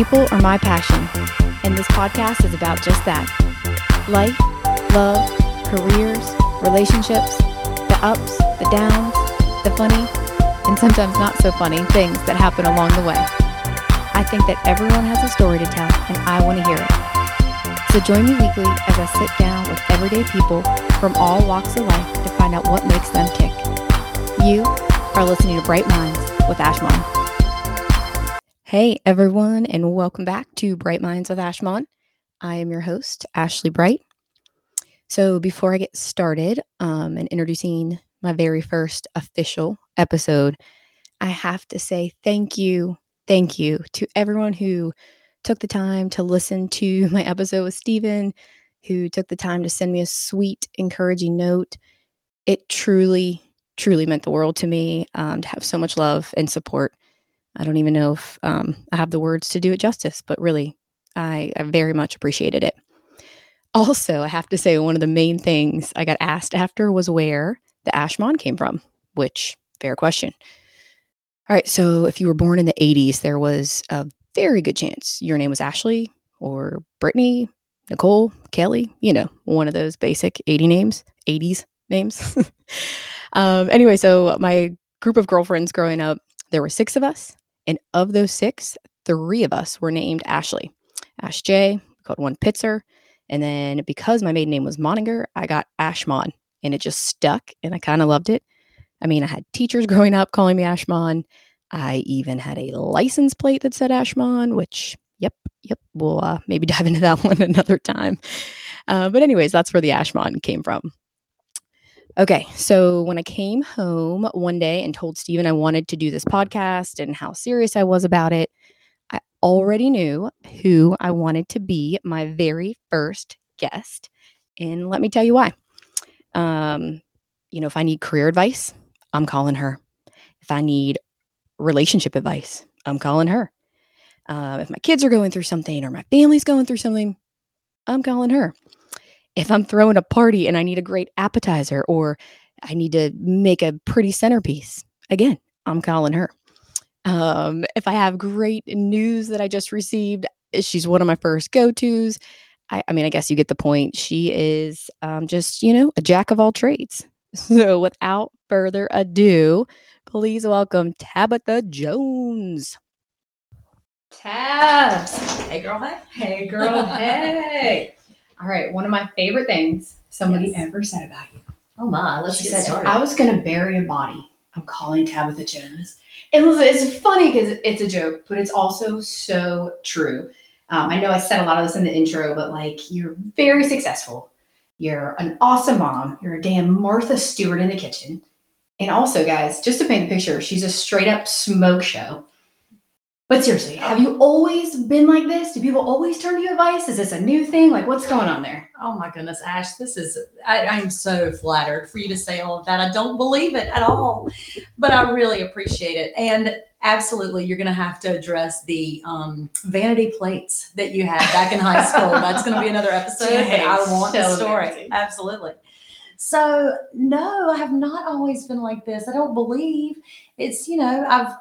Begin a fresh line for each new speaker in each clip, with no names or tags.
People are my passion, and this podcast is about just that life, love, careers, relationships, the ups, the downs, the funny, and sometimes not so funny things that happen along the way. I think that everyone has a story to tell, and I want to hear it. So join me weekly as I sit down with everyday people from all walks of life to find out what makes them tick. You are listening to Bright Minds with Ashmon. Hey everyone, and welcome back to Bright Minds with Ashmon. I am your host, Ashley Bright. So before I get started um, and introducing my very first official episode, I have to say thank you, thank you to everyone who took the time to listen to my episode with Steven, who took the time to send me a sweet, encouraging note. It truly, truly meant the world to me um, to have so much love and support I don't even know if um, I have the words to do it justice, but really, I, I very much appreciated it. Also, I have to say, one of the main things I got asked after was where the Ashmon came from, which, fair question. All right, so if you were born in the 80s, there was a very good chance your name was Ashley or Brittany, Nicole, Kelly, you know, one of those basic 80 names, 80s names. um, anyway, so my group of girlfriends growing up, there were six of us. And of those six, three of us were named Ashley. Ash J, called one Pitzer. And then because my maiden name was Moninger, I got Ashmon and it just stuck and I kind of loved it. I mean, I had teachers growing up calling me Ashmon. I even had a license plate that said Ashmon, which, yep, yep, we'll uh, maybe dive into that one another time. Uh, but, anyways, that's where the Ashmon came from. Okay, so when I came home one day and told Steven I wanted to do this podcast and how serious I was about it, I already knew who I wanted to be my very first guest. And let me tell you why. Um, you know, if I need career advice, I'm calling her. If I need relationship advice, I'm calling her. Uh, if my kids are going through something or my family's going through something, I'm calling her if I'm throwing a party and I need a great appetizer or I need to make a pretty centerpiece, again, I'm calling her. Um, if I have great news that I just received, eh, she's one of my first go tos. I, I, mean, I guess you get the point. She is um, just, you know, a jack of all trades. So without further ado, please welcome Tabitha Jones.
Tabs. Hey, girl.
Hey. Hey, girl. hey. All right, one of my favorite things somebody yes. ever said about you.
Oh my, let's
she
get
said,
started.
I was gonna bury a body. I'm calling Tabitha Jones. And listen, it's funny because it's a joke, but it's also so true. Um, I know I said a lot of this in the intro, but like you're very successful. You're an awesome mom. You're a damn Martha Stewart in the kitchen. And also, guys, just to paint the picture, she's a straight up smoke show. But seriously, have you always been like this? Do people always turn to you advice? Is this a new thing? Like, what's going on there?
Oh my goodness, Ash, this is, I, I'm so flattered for you to say all of that. I don't believe it at all, but I really appreciate it. And absolutely, you're going to have to address the um, vanity plates that you had back in high school. That's going to be another episode. I want the story. Absolutely. So, no, I have not always been like this. I don't believe it's, you know, I've,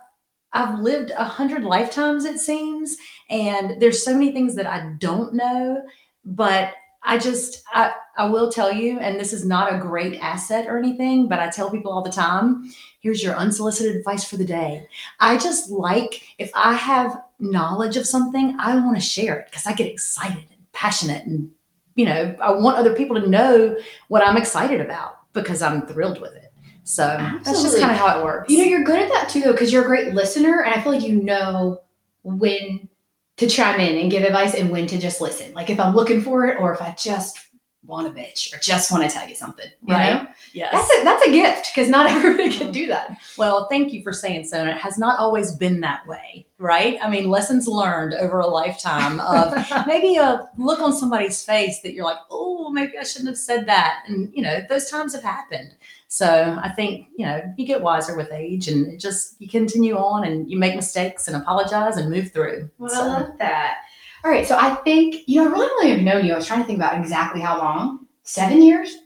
I've lived a hundred lifetimes, it seems, and there's so many things that I don't know. But I just, I, I will tell you, and this is not a great asset or anything, but I tell people all the time here's your unsolicited advice for the day. I just like, if I have knowledge of something, I want to share it because I get excited and passionate. And, you know, I want other people to know what I'm excited about because I'm thrilled with it. So Absolutely. that's just kind of how it works.
You know, you're good at that too, though, because you're a great listener, and I feel like you know when to chime in and give advice and when to just listen. Like if I'm looking for it, or if I just want a bitch or just want to tell you something. You right. Know? Yes. That's a that's a gift because not everybody can mm-hmm. do that.
Well, thank you for saying so. And it has not always been that way, right? I mean, lessons learned over a lifetime of maybe a look on somebody's face that you're like, oh, maybe I shouldn't have said that. And you know, those times have happened. So I think, you know, you get wiser with age and it just you continue on and you make mistakes and apologize and move through.
Well, so. I love that. All right. So I think, you know, I really only have known you. I was trying to think about exactly how long. Seven years?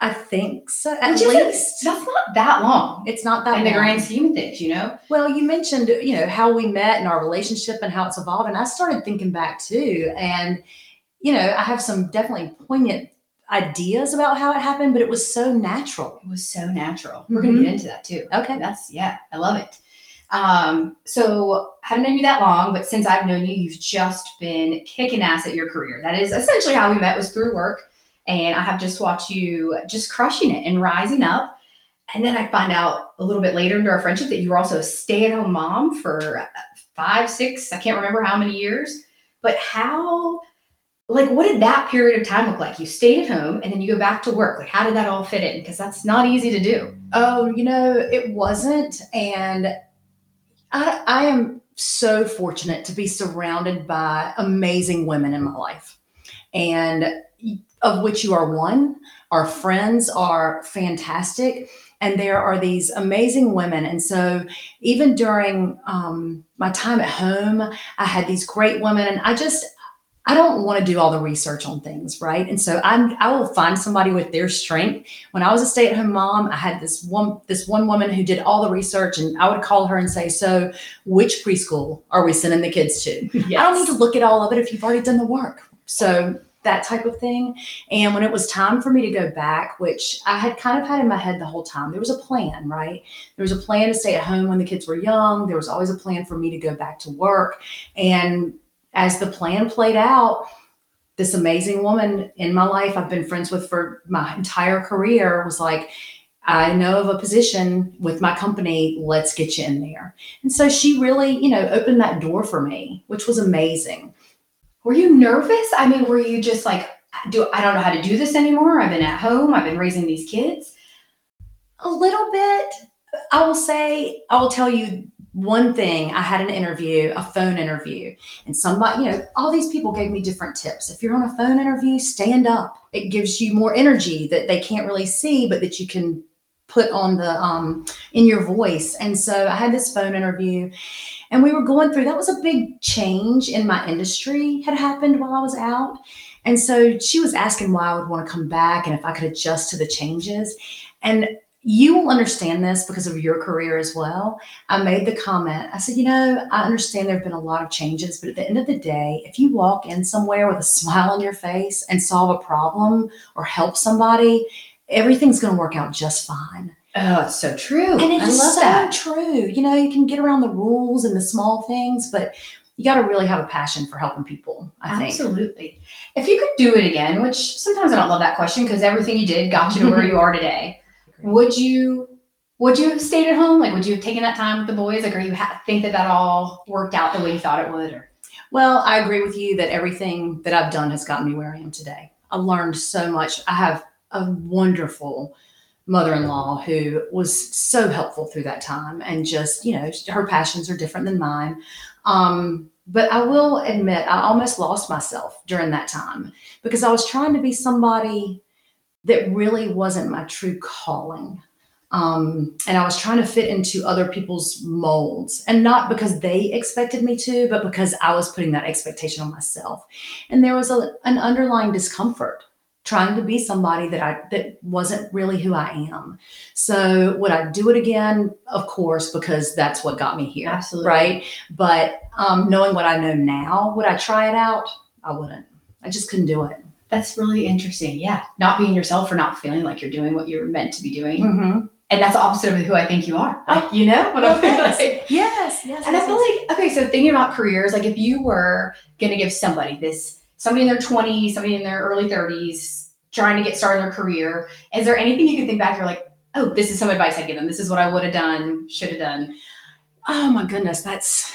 I think so. At
Which
least
That's not that long
it's not that
in the
long.
grand scheme of things, you know?
Well, you mentioned, you know, how we met and our relationship and how it's evolved. And I started thinking back too. And, you know, I have some definitely poignant ideas about how it happened, but it was so natural.
It was so natural. We're gonna
Mhm.
get into that too.
Okay.
That's yeah, I love it. Um, so haven't known you that long, but since I've known you, you've just been kicking ass at your career. That is essentially how we met was through work. And I have just watched you just crushing it and rising up. And then I find out a little bit later into our friendship that you were also a stay-at-home mom for five, six, I can't remember how many years. But how like what did that period of time look like? You stayed at home and then you go back to work. Like how did that all fit in? Because that's not easy to do.
Oh, you know, it wasn't. And I, I am so fortunate to be surrounded by amazing women in my life, and of which you are one. Our friends are fantastic, and there are these amazing women. And so, even during um, my time at home, I had these great women, and I just I don't want to do all the research on things, right? And so I'm I will find somebody with their strength when I was a stay-at-home mom, I had this one this one woman who did all the research, and I would call her and say, "So, which preschool are we sending the kids to? I don't need to look at all of it if you've already done the work." So that type of thing. And when it was time for me to go back, which I had kind of had in my head the whole time, there was a plan, right? There was a plan to stay at home when the kids were young. There was always a plan for me to go back to work. And as the plan played out, this amazing woman in my life I've been friends with for my entire career was like, I know of a position with my company. Let's get you in there. And so she really, you know, opened that door for me, which was amazing.
Were you nervous? I mean, were you just like, do I don't know how to do this anymore? I've been at home. I've been raising these kids.
A little bit. I will say, I will tell you one thing. I had an interview, a phone interview, and somebody, you know, all these people gave me different tips. If you're on a phone interview, stand up. It gives you more energy that they can't really see, but that you can put on the um in your voice. And so I had this phone interview and we were going through that was a big change in my industry had happened while I was out. And so she was asking why I would want to come back and if I could adjust to the changes. And you will understand this because of your career as well. I made the comment. I said, you know, I understand there have been a lot of changes, but at the end of the day, if you walk in somewhere with a smile on your face and solve a problem or help somebody, everything's going to work out just fine.
Oh, it's so true.
And it
I
is
love
so
that.
true. You know, you can get around the rules and the small things, but you got to really have a passion for helping people. I think.
Absolutely. If you could do it again, which sometimes I don't love that question because everything you did got you to where you are today. Would you? Would you have stayed at home? Like, would you have taken that time with the boys? Like, or you ha- think that that all worked out the way you thought it would? Or
Well, I agree with you that everything that I've done has gotten me where I am today. I learned so much. I have a wonderful mother-in-law who was so helpful through that time and just, you know, her passions are different than mine. Um, but I will admit I almost lost myself during that time because I was trying to be somebody that really wasn't my true calling. Um, and I was trying to fit into other people's molds, and not because they expected me to, but because I was putting that expectation on myself. And there was a, an underlying discomfort trying to be somebody that I that wasn't really who I am. So would I do it again? Of course, because that's what got me here.
Absolutely.
Right. But um, knowing what I know now, would I try it out? I wouldn't. I just couldn't do it.
That's really interesting. Yeah, not being yourself or not feeling like you're doing what you're meant to be doing,
Mm-hmm.
and that's opposite of who I think you are. Like, you know what I'm
Yes.
saying?
Yes. Yes.
And I feel
yes.
like, okay, so thinking about careers, like if you were going to give somebody this, somebody in their 20s, somebody in their early 30s, trying to get started in their career, is there anything you can think back? You're like, oh, this is some advice I'd give them. This is what I would have done, should have done.
Oh my goodness, that's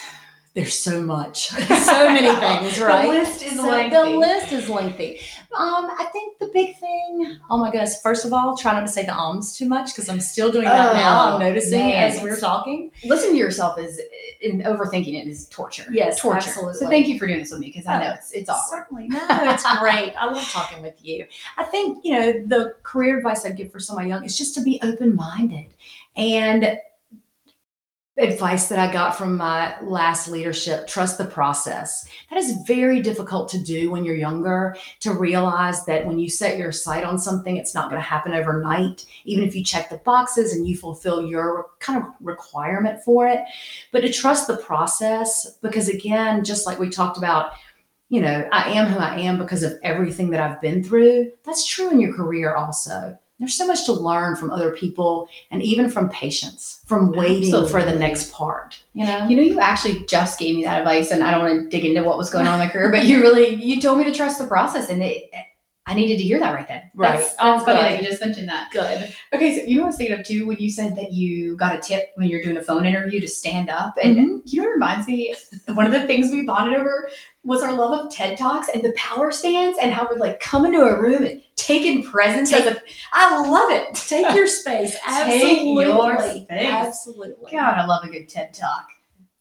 there's so much, so many things, right?
The list is
So
lengthy.
The list is lengthy. Um, I think the big thing. Oh my goodness! First of all, try not to say the ums too much because I'm still doing that now.
Oh,
I'm noticing
man.
as we're talking.
Listen to yourself is, in overthinking it is torture.
Yes,
torture.
absolutely.
So thank you for doing this with me because I know
Oh,
it's, it's awkward.
Certainly, no, it's great. I love talking with you. I think you know the career advice I'd give for somebody young is just to be open minded and advice that I got from my last leadership trust the process. That is very difficult to do when you're younger to realize that when you set your sight on something, it's not going to happen overnight, even if you check the boxes and you fulfill your kind of requirement for it. But to trust the process, because again, just like we talked about, you know, I am who I am because of everything that I've been through. That's true in your career also there's so much to learn from other people and even from patience, from waiting for the next part. You know?
You know, you actually just gave me that advice, and I don't want to dig into what was going on in my career, but you really you told me to trust the process, and it, I needed to hear that right then.
Right.
That's,
Oh,
that's funny that you just mentioned that.
Good.
Okay, so you know what I was thinking of too when you said that you got a tip when you're doing a phone interview to stand up, and
Mhm.
you know reminds me? One of the things we bonded over was our love of TED Talks and the power stands, and how we're like coming to a room and taking presence. as a, I love it.
Take your space.
Take
Absolutely.
your space.
Absolutely.
God, I love a good TED Talk.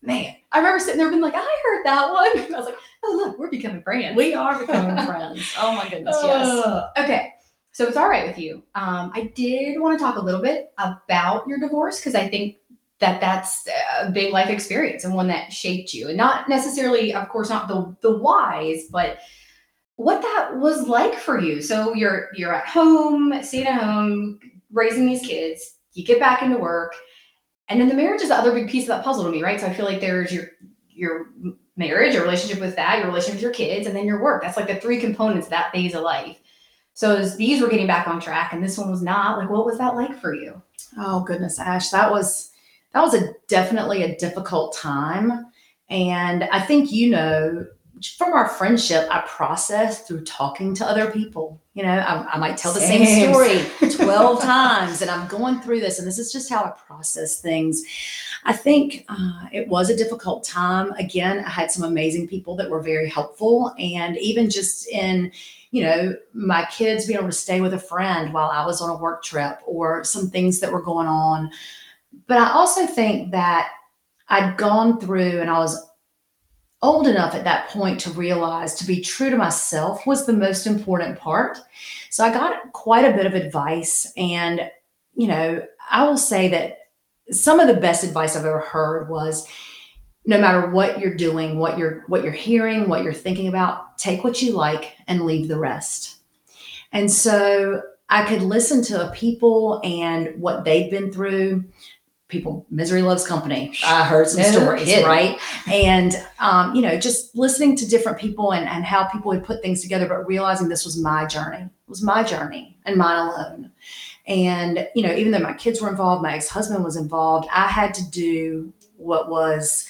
Man, I remember sitting there being like, I heard that one. I was like, oh look, we're becoming friends.
We are becoming friends. Oh my goodness. Yes.
Okay. So it's all right with you. Um, I did want to talk a little bit about your divorce because I think that that's a big life experience and one that shaped you, and not necessarily, of course, not the the whys, but what that was like for you. So you're you're at home, staying at home, raising these kids. You get back into work, and then the marriage is the other big piece of that puzzle to me, right? So I feel like there's your your marriage, your relationship with that, your relationship with your kids, and then your work. That's like the three components of that phase of life. So as these were getting back on track, and this one was not. Like, what was that like for you?
Oh goodness, Ash, that was that was a definitely a difficult time, and I think you know from our friendship, I process through talking to other people. You know, I, I might tell the same
Same.
story twelve times, and I'm going through this, and this is just how I process things. I think uh, it was a difficult time. Again, I had some amazing people that were very helpful, and even just in you know, my kids being able to stay with a friend while I was on a work trip or some things that were going on. But I also think that I'd gone through and I was old enough at that point to realize to be true to myself was the most important part. So I got quite a bit of advice. And, you know, I will say that some of the best advice I've ever heard was no matter what you're doing, what you're what you're hearing, what you're thinking about, take what you like and leave the rest. And so I could listen to people and what they've been through. People, misery loves company. I heard some
No
stories,
kidding.
right? And um, you know, just listening to different people and, and how people would put things together, but realizing this was my journey. It was my journey and mine alone. And you know, even though my kids were involved, my ex-husband was involved, I had to do what was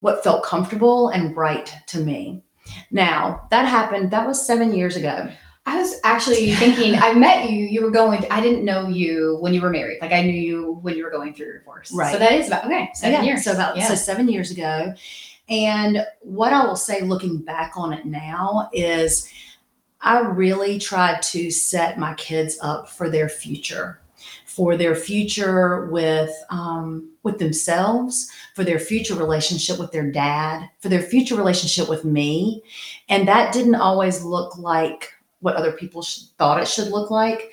what felt comfortable and right to me. Now, that happened, that was seven years ago.
I was actually thinking, I met you, you were going, I didn't know you when you were married. Like I knew you when you were going through your divorce.
Right.
So that is about, okay, seven
Yeah,
years.
So about
yeah.
so seven years ago. And what I will say looking back on it now is I really tried to set my kids up for their future, for their future with um, with themselves, for their future relationship with their dad, for their future relationship with me, and that didn't always look like what other people sh- thought it should look like.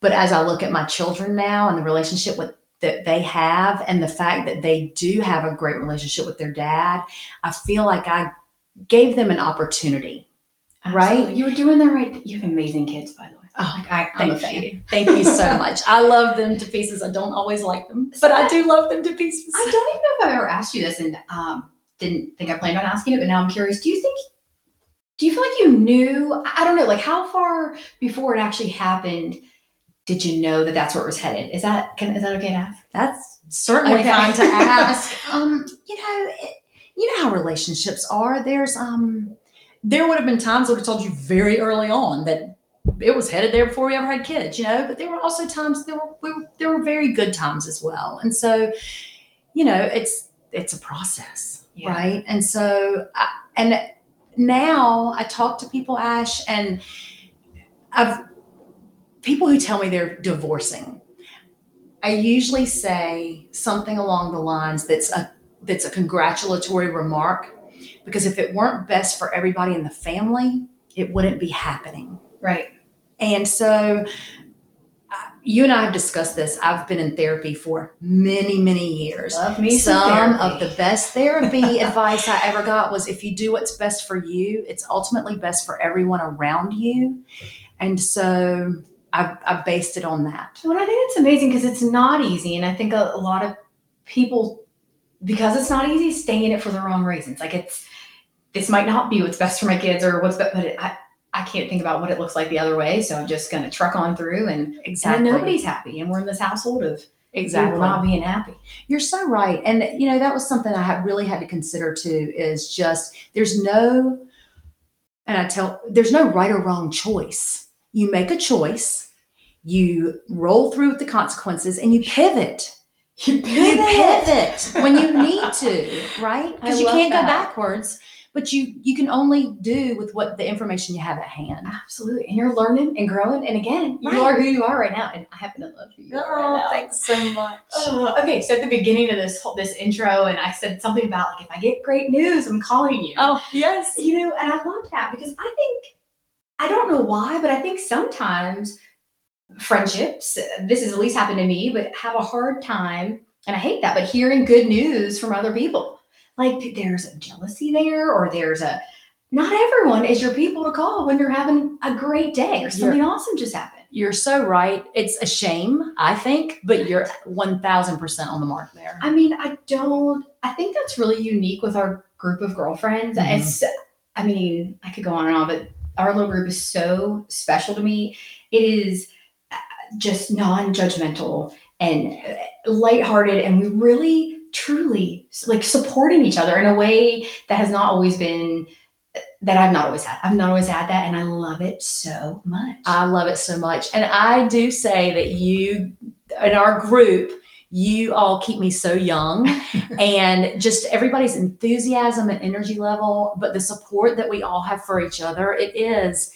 But as I look at my children now and the relationship with that they have and the fact that they do have a great relationship with their dad, I feel like I gave them an opportunity. right?
You were doing the right. You have amazing kids, by the way.
Oh,
Like I,
thank
fan.
you. Thank you so much. I love them to pieces. I don't always like them, but I do love them to pieces.
I don't even know if I've ever asked you this and um, didn't think I planned on asking it, but now I'm curious. Do you think, do you feel like you knew? I don't know, like how far before it actually happened did you know that that's where it was headed? Is that, can, is that okay to ask?
That's certainly
Okay.
fine to ask. um, you know, it, you know how relationships are. There's um, there would have been times I would have told you very early on that it was headed there before we ever had kids. You know, but there were also times there were, we were there were very good times as well. And so, you know, it's it's a process,
Yeah.
right? And so, I, and now I talk to people, Ash, and I've people who tell me they're divorcing. I usually say something along the lines that's a that's a congratulatory remark because if it weren't best for everybody in the family, it wouldn't be happening.
Right.
And so, you and I have discussed this. I've been in therapy for many, many years.
Love me some,
Some of the best therapy advice I ever got was if you do what's best for you, it's ultimately best for everyone around you. And so I, I based it on that.
Well, I think it's amazing because it's not easy, and I think a, a lot of people, because it's not easy, stay in it for the wrong reasons. Like it's, this might not be what's best for my kids or what's best, but it, I, I can't think about what it looks like the other way, so I'm just gonna truck on through, and
Exactly.
and nobody's happy, and we're in this household of
exactly.
not being happy.
You're so right. And you know, that was something I had really had to consider too, is just there's no and I tell there's no right or wrong choice. You make a choice, you roll through with the consequences, and you pivot.
You
You pivot when you need to, right? Because you can't go backwards, but you you can only do with what the information you have at hand.
Absolutely, and you're learning and growing, and again, you
Right.
are who you are right now, and I happen to love who you are right oh,
thanks so much.
Oh, okay, so at the beginning of this whole this intro, and I said something about like if I get great news, I'm calling you.
Oh, yes.
you know, and I love that because I think I don't know why, but I think sometimes friendships, this has at least happened to me, but have a hard time, and I hate that, but hearing good news from other people. Like there's a jealousy there, or there's a not everyone is your people to call when you're having a great day or something awesome just happened.
You're so right. It's a shame, I think, but you're 1000% on the mark there.
I mean, I don't. I think that's really unique with our group of girlfriends.
Mhm.
It's. I mean, I could go on and on, but our little group is so special to me. It is uh, just non-judgmental and uh, lighthearted, and we really, truly like supporting each other in a way that has not always been. That I've not always had. I've not always had that, and I love it so much.
I love it so much. And I do say that you, in our group, you all keep me so young and just everybody's enthusiasm and energy level, but the support that we all have for each other, it is,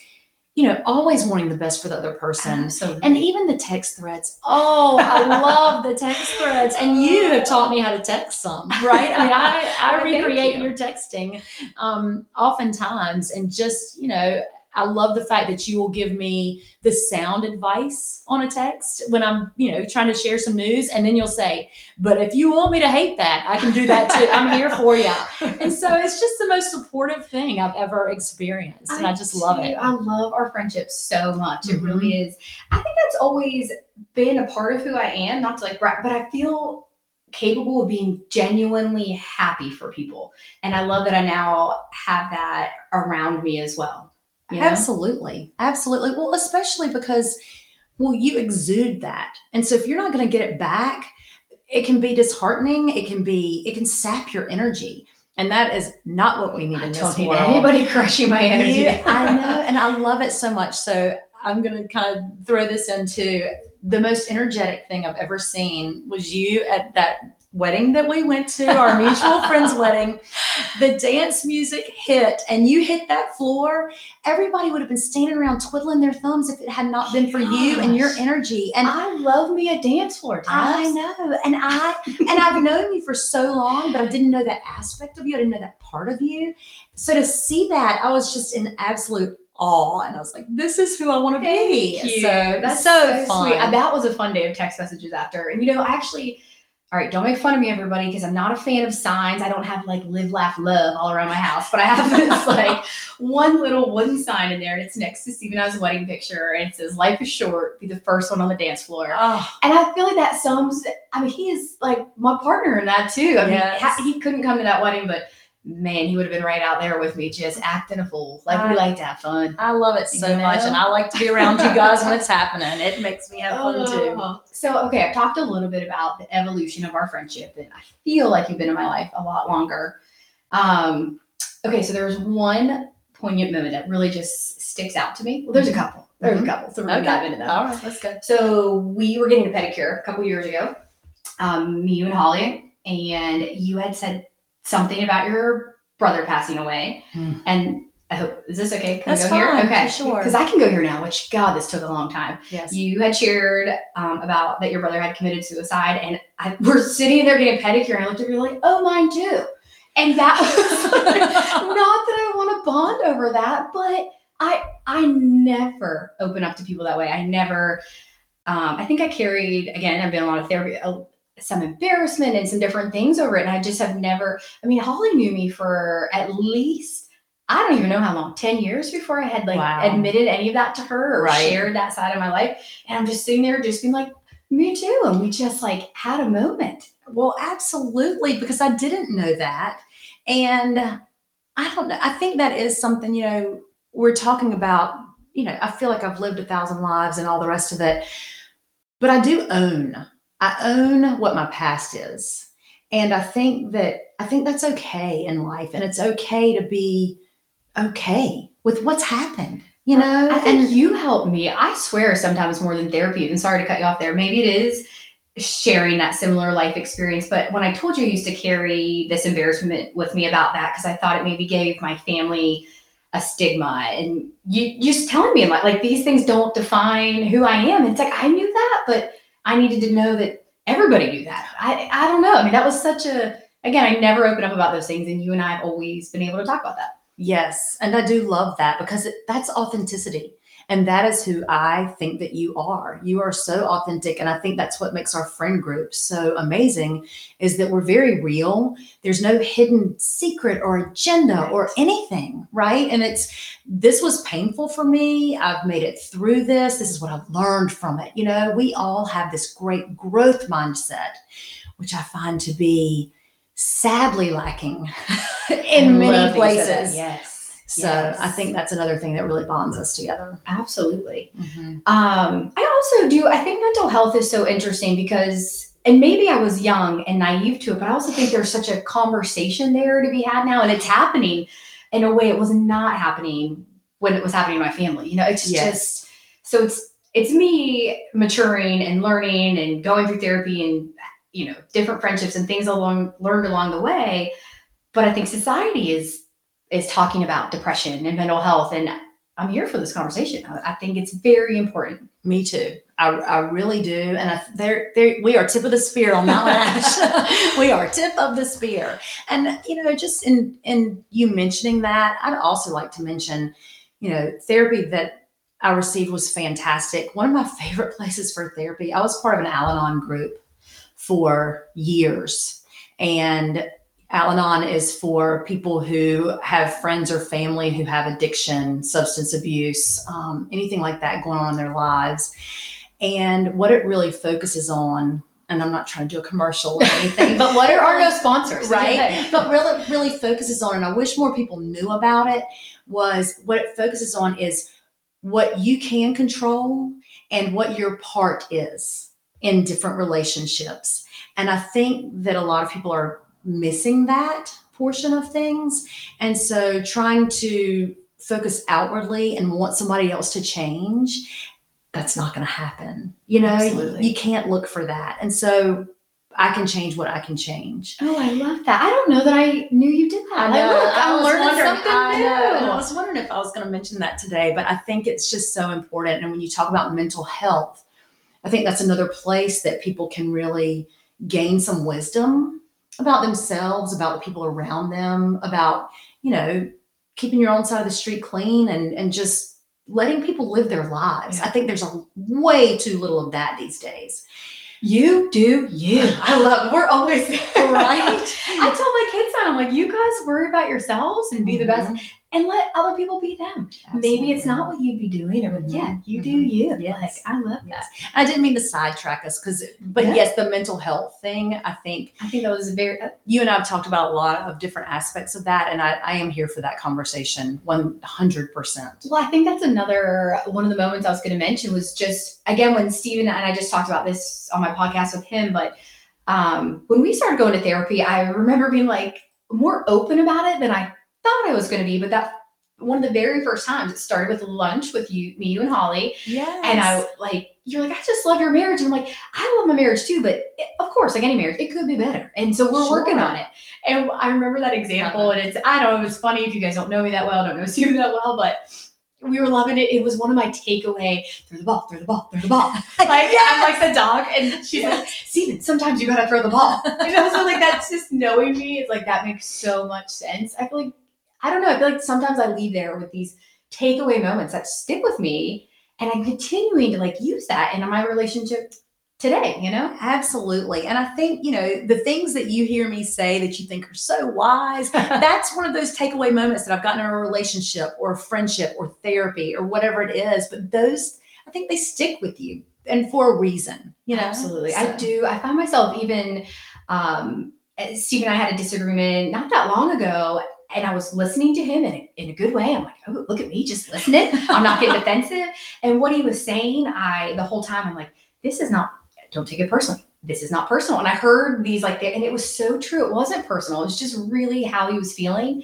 you know, always wanting the best for the other person.
Absolutely.
And even the text threads. Oh, I love the text threads. And you have taught me how to text some, right? I mean, I, I recreate
you.
your texting um, oftentimes. And just, you know, I love the fact that you will give me the sound advice on a text when I'm, you know, trying to share some news. And then you'll say, but if you want me to hate that, I can do that too. I'm here for you. And so it's just the most supportive thing I've ever experienced. And I, just love
do.
it.
I love our friendship so much. It
Mhm.
really is. I think that's always been a part of who I am. Not to like brag, but I feel capable of being genuinely happy for people. And I love that I now have that around me as well. Know?
Absolutely. Absolutely. Well, especially because, well, you exude that. And so if you're not going to get it back, it can be disheartening. It can be, it can sap your energy. And that is not what we need
I
in this world.
anybody crushing my energy.
Yeah, I know. And I love it so much. So I'm going to kind of throw this into the most energetic thing I've ever seen was you at that wedding that we went to, our mutual friend's wedding. The dance music hit and you hit that floor. Everybody would have been standing around twiddling their thumbs if it had not been for you and your energy. And
I love me a dance floor.
I know. And I and I've known you for so long, but I didn't know that aspect of you. I didn't know that part of you. So to see that, I was just in absolute awe. And I was like, this is who I want to be.
Thank you.
So
That's
so, fun.
sweet. That was a fun day of text messages after. And you know, I actually, all right, don't make fun of me, everybody, because I'm not a fan of signs. I don't have like live, laugh, love all around my house, but I have this like one little wooden sign in there, and it's next to Steve and I's wedding picture, and it says, "Life is short. Be the first one on the dance floor."
oh,
And I feel like that sums. I mean, he is like my partner in that too. I mean,
Yes.
he couldn't come to that wedding, but man, he would have been right out there with me, just acting a fool. Like we like to have fun.
I love it so
You
much. And I like to be around you guys when it's happening. It makes me have fun too.
Oh. So, okay, I've talked a little bit about the evolution of our friendship, and I feel like you've been in my life a lot longer. Um, okay, so there's one poignant moment that really just sticks out to me. Well, there's a couple. There's
Mhm.
a couple. So we're gonna dive into that.
All right, let's go.
So we were getting a pedicure a couple years ago, um, me, you, and Holly, and you had said something about your brother passing away.
Hmm.
And I hope is this okay? Can
That's
go here? Okay,
sure.
Because I can go here now. Which God, this took a long time.
Yes.
You had shared um, about that your brother had committed suicide, and I we're sitting there getting a pedicure, and I looked at you like, "Oh, mine too." And that was not that I want to bond over that, but I I never open up to people that way. I never um, I think I carried again. I've been in a lot of therapy, uh, some embarrassment and some different things over it, and I just have never. I mean, Holly knew me for at least I don't even know how long, 10 years before I had like
Wow.
admitted any of that to her or
Right.
shared that side of my life. And I'm just sitting there just being like, me too. And we just like had a moment.
Well, absolutely, because I didn't know that. And I don't know. I think that is something, you know, we're talking about, you know, I feel like I've lived a thousand lives and all the rest of it. But I do own, I own what my past is. And I think that, I think that's okay in life. And it's okay to be okay with what's happened, you know?
I think
and
you helped me. I swear sometimes more than therapy. And sorry to cut you off there. Maybe it is sharing that similar life experience. But when I told you I used to carry this embarrassment with me about that, because I thought it maybe gave my family a stigma. And you you just telling me like, like these things don't define who I am. It's like I knew that, but I needed to know that everybody knew that. I I don't know. I mean, that was such a again, I never open up about those things. And you and I have always been able to talk about that.
Yes, and I do love that because it, that's authenticity. And that is who I think that you are. You are so authentic. And I think that's what makes our friend group so amazing is that we're very real. There's no hidden secret or agenda or anything, right? And it's this was painful for me. I've made it through this. This is what I've learned from it. You know, we all have this great growth mindset, which I find to be sadly lacking in many
love that you said that.
places.
Yes.
So
Yes.
I think that's another thing that really bonds us together.
Absolutely. Um, I also do. I think mental health is so interesting because, and maybe I was young and naive to it, but I also think there's such a conversation there to be had now, and it's happening in a way it was not happening when it was happening in my family. You know, it's
Yes.
just so it's it's me maturing and learning and going through therapy and you know different friendships and things along learned along the way. But I think society is is talking about depression and mental health and I'm here for this conversation. I, I think it's very important.
Me too. I, I really do. And I, there, there, we are tip of the spear on that we are tip of the spear. And you know, just in in you mentioning that, I'd also like to mention, you know, therapy that I received was fantastic. One of my favorite places for therapy. I was part of an Al-Anon group for years, and Al-Anon is for people who have friends or family who have addiction, substance abuse, um, anything like that going on in their lives. And what it really focuses on, and I'm not trying to do a commercial or anything, but what
there are no sponsors,
right? But really, really focuses on, and I wish more people knew about it, was what it focuses on is what you can control and what your part is in different relationships. And I think that a lot of people are missing that portion of things. And so trying to focus outwardly and want somebody else to change, that's not going to happen. You know,
Absolutely.
you can't look for that. And so I can change what I can change.
Oh, I love that. I don't know that I knew you did that. Like, look,
I
learning
wondering-
something
I
new.
know, I was wondering if I was going to mention that today, but I think it's just so important. And when you talk about mental health, I think that's another place that people can really gain some wisdom about themselves, about the people around them, about, you know, keeping your own side of the street clean and and just letting people live their lives.
Yeah.
I think there's a way too little of that these days.
You do you. I love. We're always
Right?
I tell my kids that I'm like, you guys worry about yourselves and be the best,
Mhm.
And let other people be them. Maybe it's not what you'd be doing, or
Mhm.
yeah, you do
Mhm.
you.
Yes.
Like I love that.
I didn't mean to sidetrack us because, but
Yeah.
yes, the mental health thing. I think
I think that was very. uh,
you and I have talked about a lot of different aspects of that, and I, I am here for that conversation, one hundred percent.
Well, I think that's another one of the moments I was going to mention was just again when Steven and I just talked about this on my podcast with him, but um, when we started going to therapy, I remember being like more open about it than I thought I was going to be. But that one of the very first times it started with lunch with you, me, you, and Holly,
Yeah.
and I like you're like I just love your marriage, and I'm like I love my marriage too, but it, of course, like any marriage, it could be better, and so we're working on it. And I remember that example, and it's I don't know, it's funny if you guys don't know me that well, don't know Steven that well, but we were loving it. It was one of my takeaway throw the ball, throw the ball, throw the ball. Like I'm like the dog, and she's like, Steven, sometimes you gotta throw the ball. You know, so like that's just knowing me. It's like that makes so much sense. I feel like I don't know. I feel like sometimes I leave there with these takeaway moments that stick with me. and I'm continuing to like use that in my relationship today, you know?
Absolutely. And I think, you know, the things that you hear me say that you think are so wise, that's one of those takeaway moments that I've gotten in a relationship or a friendship or therapy or whatever it is. But those, I think they stick with you and for a reason, you know?
Absolutely. I do. I find myself even, um, Steve and I had a disagreement not that long ago, and I was listening to him in a, in a good way. I'm like, oh, look at me just listening. I'm not getting defensive. And what he was saying, I, the whole time, I'm like, this is not, don't take it personally. This is not personal. And I heard these like, and it was so true. It wasn't personal. It was just really how he was feeling.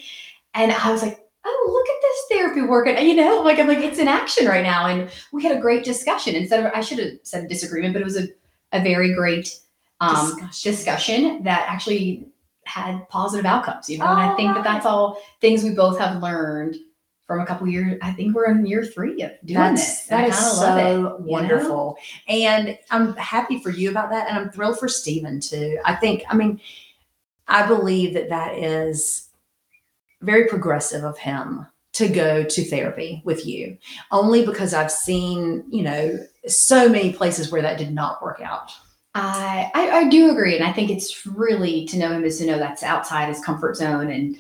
And I was like, oh, look at this therapy working. You know, like I'm like, it's in action right now. And we had a great discussion. Instead of I should have said disagreement, but it was a, a very great um,
Discussion.
discussion. that actually had positive outcomes. You know, and I
Oh,
think that that's oh, all things we both have learned from a couple years. I think we're in year three of doing
That's,
this.
that is so
it, you know?
wonderful. And I'm happy for you about that. And I'm thrilled for Steven too. I think, I mean, I believe that that is very progressive of him to go to therapy with you, only because I've seen, you know, so many places where that did not work out.
I, I I do agree, and I think it's really to know him is to know that's outside his comfort zone. And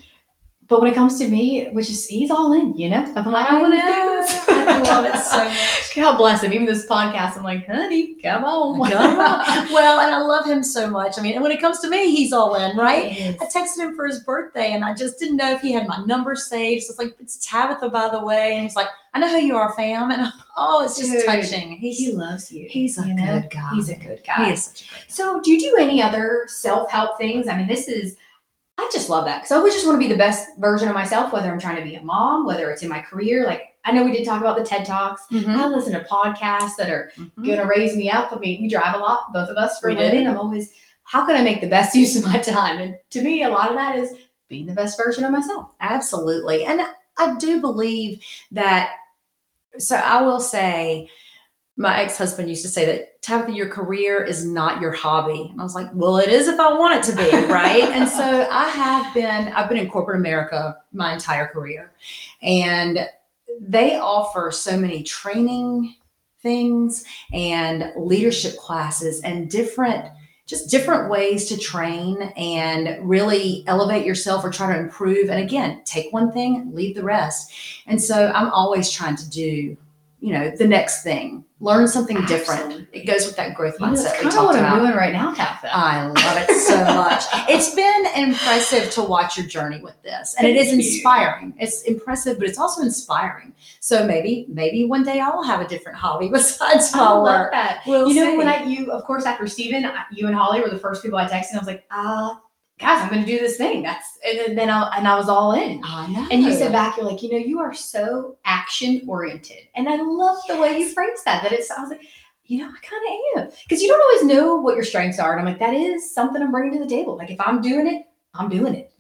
but when it comes to me, which is he's all in, you know. I'm like, I,
I
want to do this.
I love it so much.
God bless him. Even this podcast, I'm like, honey, come on,
Come on. well, and I love him so much. I mean, and when it comes to me, he's all in, right?
Yes.
I texted him for his birthday and I just didn't know if he had my number saved. So it's like, it's Tabitha, by the way. And he's like, I know who you are, fam. And oh, it's just
Dude,
touching. He's,
He loves you.
he's a
you know?
good guy.
He's a good guy.
He is such a good guy.
So, do you do any other self help things? I mean, this is, I just love that because I always just want to be the best version of myself, whether I'm trying to be a mom, whether it's in my career. Like, I know we did talk about the TED Talks.
Mhm.
I listen to podcasts that are
Mhm.
going to raise me up. I mean, we drive a lot, both of us for
We
a living. I'm always, how can I make the best use of my time? And to me, a lot of that is being the best version of myself.
Absolutely. And I do believe that. So I will say, my ex husband used to say that, Tabitha, your career is not your hobby. And I was like, well, it is if I want it to be, right? and so I have been, I've been in corporate America my entire career. And they offer so many training things and leadership classes and different just different ways to train and really elevate yourself or try to improve. And again, take one thing, leave the rest. And so I'm always trying to do, you know, the next thing, learn something different.
Absolutely.
It goes with that growth mindset
that's
we
kind of what
about.
I'm doing right now, Tabitha.
I love it so much. It's been impressive to watch your journey with this. And it is
Thank you.
inspiring. It's impressive, but it's also inspiring. So maybe, maybe one day I'll have a different hobby besides
I
my
love
work.
that.
We'll
you know,
see.
when I, you, of course, after Steven, I- you and Holly were the first people I texted. I was like, uh, guys, I'm going to do this thing. That's, and then- I, and I was all in.
I know.
And you said back, you're like, you know, you are so action oriented. And I love the way you phrased that. That it's, I was like, you know, I kind of am. Because you don't always know what your strengths are. And I'm like, that is something I'm bringing to the table. Like, if I'm doing it, I'm doing it.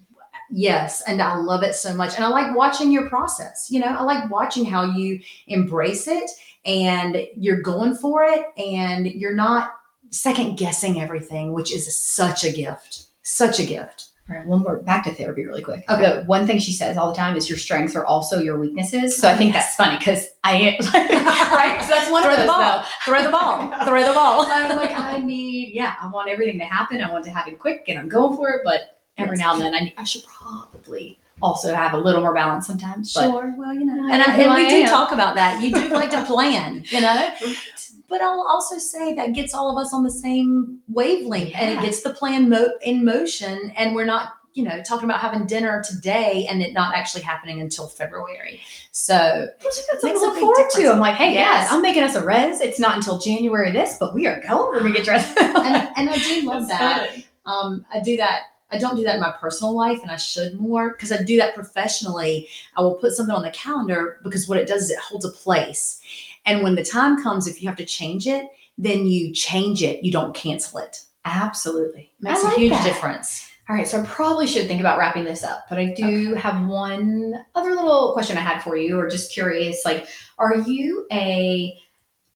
Yes, and I love it so much. And I like watching your process. You know, I like watching how you embrace it and you're going for it and you're not second guessing everything, which is such a gift. Such a gift.
All right, one more back to therapy really quick.
Okay.
The one thing she says all the time is your strengths are also your weaknesses. So I think that's funny because I am right. So that's one
Throw
of
the ball. Throw the ball. Throw the ball.
I'm like, I need, yeah, I want everything to happen. I want to happen quick and I'm going for it. But every
Yes.
now and then I, I should probably also have a little more balance sometimes. But
Sure. Well, you know, and, I, and
I
we do
am.
talk about that. You do like to plan, you know. But I'll also say that gets all of us on the same wavelength, and it gets the plan mo- in motion. And we're not, you know, talking about having dinner today and it not actually happening until February. So
That's
Makes
to
a
look forward to. I'm like, hey,
Yes.
I'm making us a res. It's not until January this, but we are going. We're gonna get dressed.
and, and I do love
That's
that. Um, I do that. I don't do that in my personal life, and I should more because I do that professionally. I will put something on the calendar because what it does is it holds a place. And when the time comes, if you have to change it, then you change it. You don't cancel it.
Absolutely.
Makes
I
a
like
huge
that.
difference.
All right, so I probably should think about wrapping this up, but I do have one other little question I had for you, or just curious. Like, are you a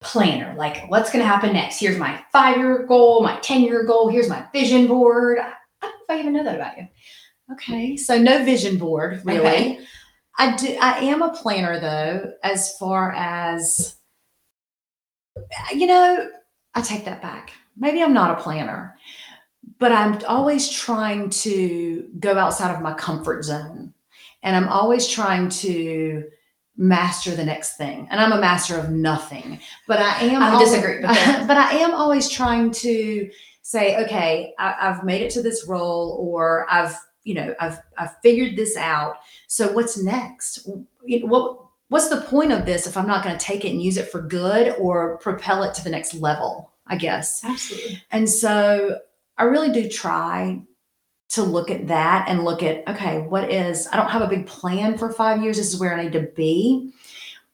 planner? Like, what's going to happen next? Here's my five year goal, my 10 year goal, here's my vision board. I I don't know if I even know that about you.
Okay, so no vision board really.
Okay.
I do. I am a planner though, as far as you know, I take that back. Maybe I'm not a planner, but I'm always trying to go outside of my comfort zone. And I'm always trying to master the next thing. And I'm a master of nothing. But I am
I
always-
disagree, but
I am always trying to say, okay, I, I've made it to this role, or I've, you know, I've I've figured this out. So what's next? What what's the point of this if I'm not going to take it and use it for good or propel it to the next level? I guess.
Absolutely.
And so I really do try to look at that and look at, okay, what is, I don't have a big plan for five years. This is where I need to be,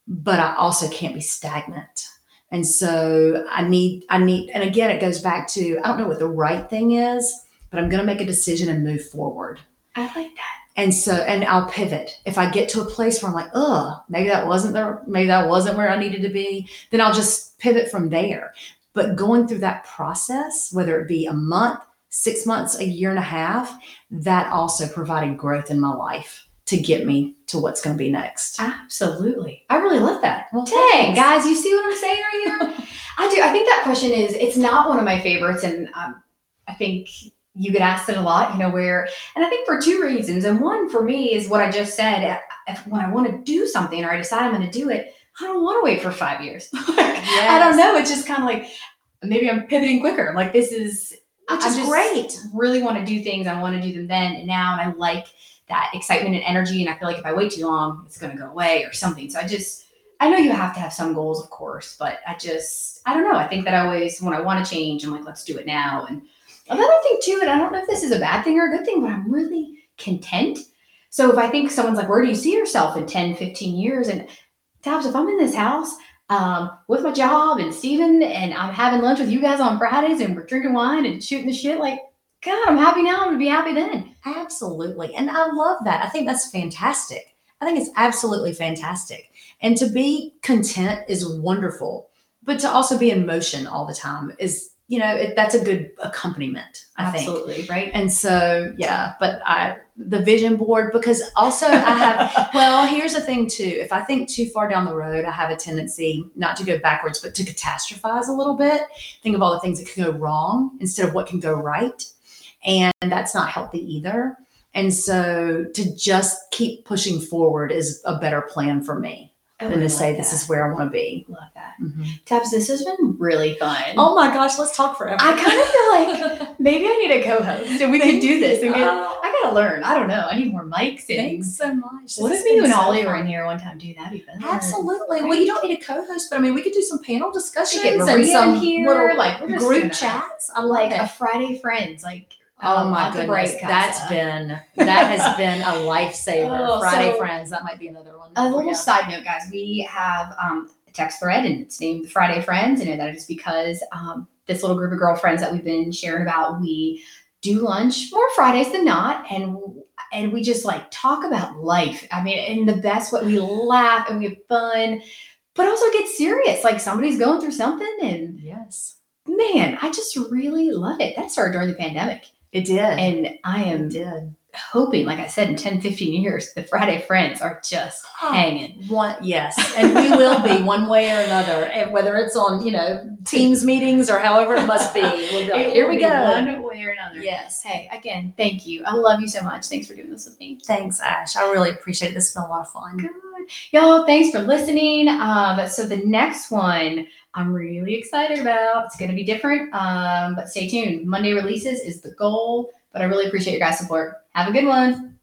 but I also can't be stagnant. And so I need, I need, and again, it goes back to, I don't know what the right thing is, but I'm going to make a decision and move forward.
I like that.
And so, and I'll pivot. If I get to a place where I'm like, oh, maybe that wasn't there, maybe that wasn't where I needed to be, then I'll just pivot from there. But going through that process, whether it be a month, six months, a year and a half, that also provided growth in my life to get me to what's going to be next.
Absolutely. I really love that.
Well,
Dang,
thanks.
guys, you see what I'm saying right here? I do. I think that question is, it's not one of my favorites. And um, I think you get asked it a lot, you know, where, and I think for two reasons. And one for me is what I just said. If, when I want to do something or I decide I'm going to do it, I don't want to wait for five years. I don't know. It's just kind of like, maybe I'm pivoting quicker. Like this is,
Which
I
is
just
great.
Really want to do things. I want to do them then and now. And I like that excitement and energy. And I feel like if I wait too long, it's going to go away or something. So I just, I know you have to have some goals, of course, but I just, I don't know. I think that I always, when I want to change, I'm like, let's do it now. And another thing too, and I don't know if this is a bad thing or a good thing, but I'm really content. So if I think someone's like, where do you see yourself in 10, 15 years? And Tabs, if I'm in this house um, with my job and Steven and I'm having lunch with you guys on Fridays and we're drinking wine and shooting the shit, like, God, I'm happy now. I'm gonna be happy then.
Absolutely. And I love that. I think that's fantastic. I think it's absolutely fantastic. And to be content is wonderful, but to also be in motion all the time is, you know, it, that's a good accompaniment, I think.
Absolutely, right?
And so, yeah, but I, the vision board, because also I have, well, here's the thing too. If I think too far down the road, I have a tendency not to go backwards, but to catastrophize a little bit, think of all the things that could go wrong instead of what can go right. And that's not healthy either. And so to just keep pushing forward is a better plan for me
Oh,
than
I
to say this is where I want to be.
love that.
Mhm.
Tabs, this has been really fun.
Oh my gosh, let's talk forever.
I kind of feel like maybe I need a co-host and we could do this.
Oh,
I gotta learn. I don't know. I need more mics and
thanks so much.
what if me and Ollie were in here one time? Do that'd be fun.
Absolutely. Well, you don't need a co-host, but I mean, we could do some panel discussions and some
here,
little
like,
group chats. I
Like
like
a. Friday Friends, like
Oh
um,
my goodness, that's been that has been a lifesaver.
Oh,
Friday
so-
friends, that might be another one.
A little side note, guys. We have um, a text thread, and it's named Friday Friends, and that is because um, this little group of girlfriends that we've been sharing about, we do lunch more Fridays than not, and and we just like talk about life. I mean, in the best way, we laugh and we have fun, but also get serious. Like somebody's going through something, and
Yes,
man, I just really love it. That started during the pandemic,
it did.
and I am
did.
hoping, like I said, in 10, 15 years, the Friday Friends are just hanging.
One, yes, and we will be one way or another, and whether it's on you know Teams meetings or however it must be. We'll be like, Here we go.
One way or another.
Yes.
Hey, again, thank you. I love you so much. Thanks for doing this with me.
Thanks, Ash. I really appreciate it. This has been a lot of fun.
Good. Y'all, thanks for listening. Um, so the next one I'm really excited about. It's gonna be different. Um, but stay tuned. Monday releases is the goal. But I really appreciate your guys' support. Have a good one.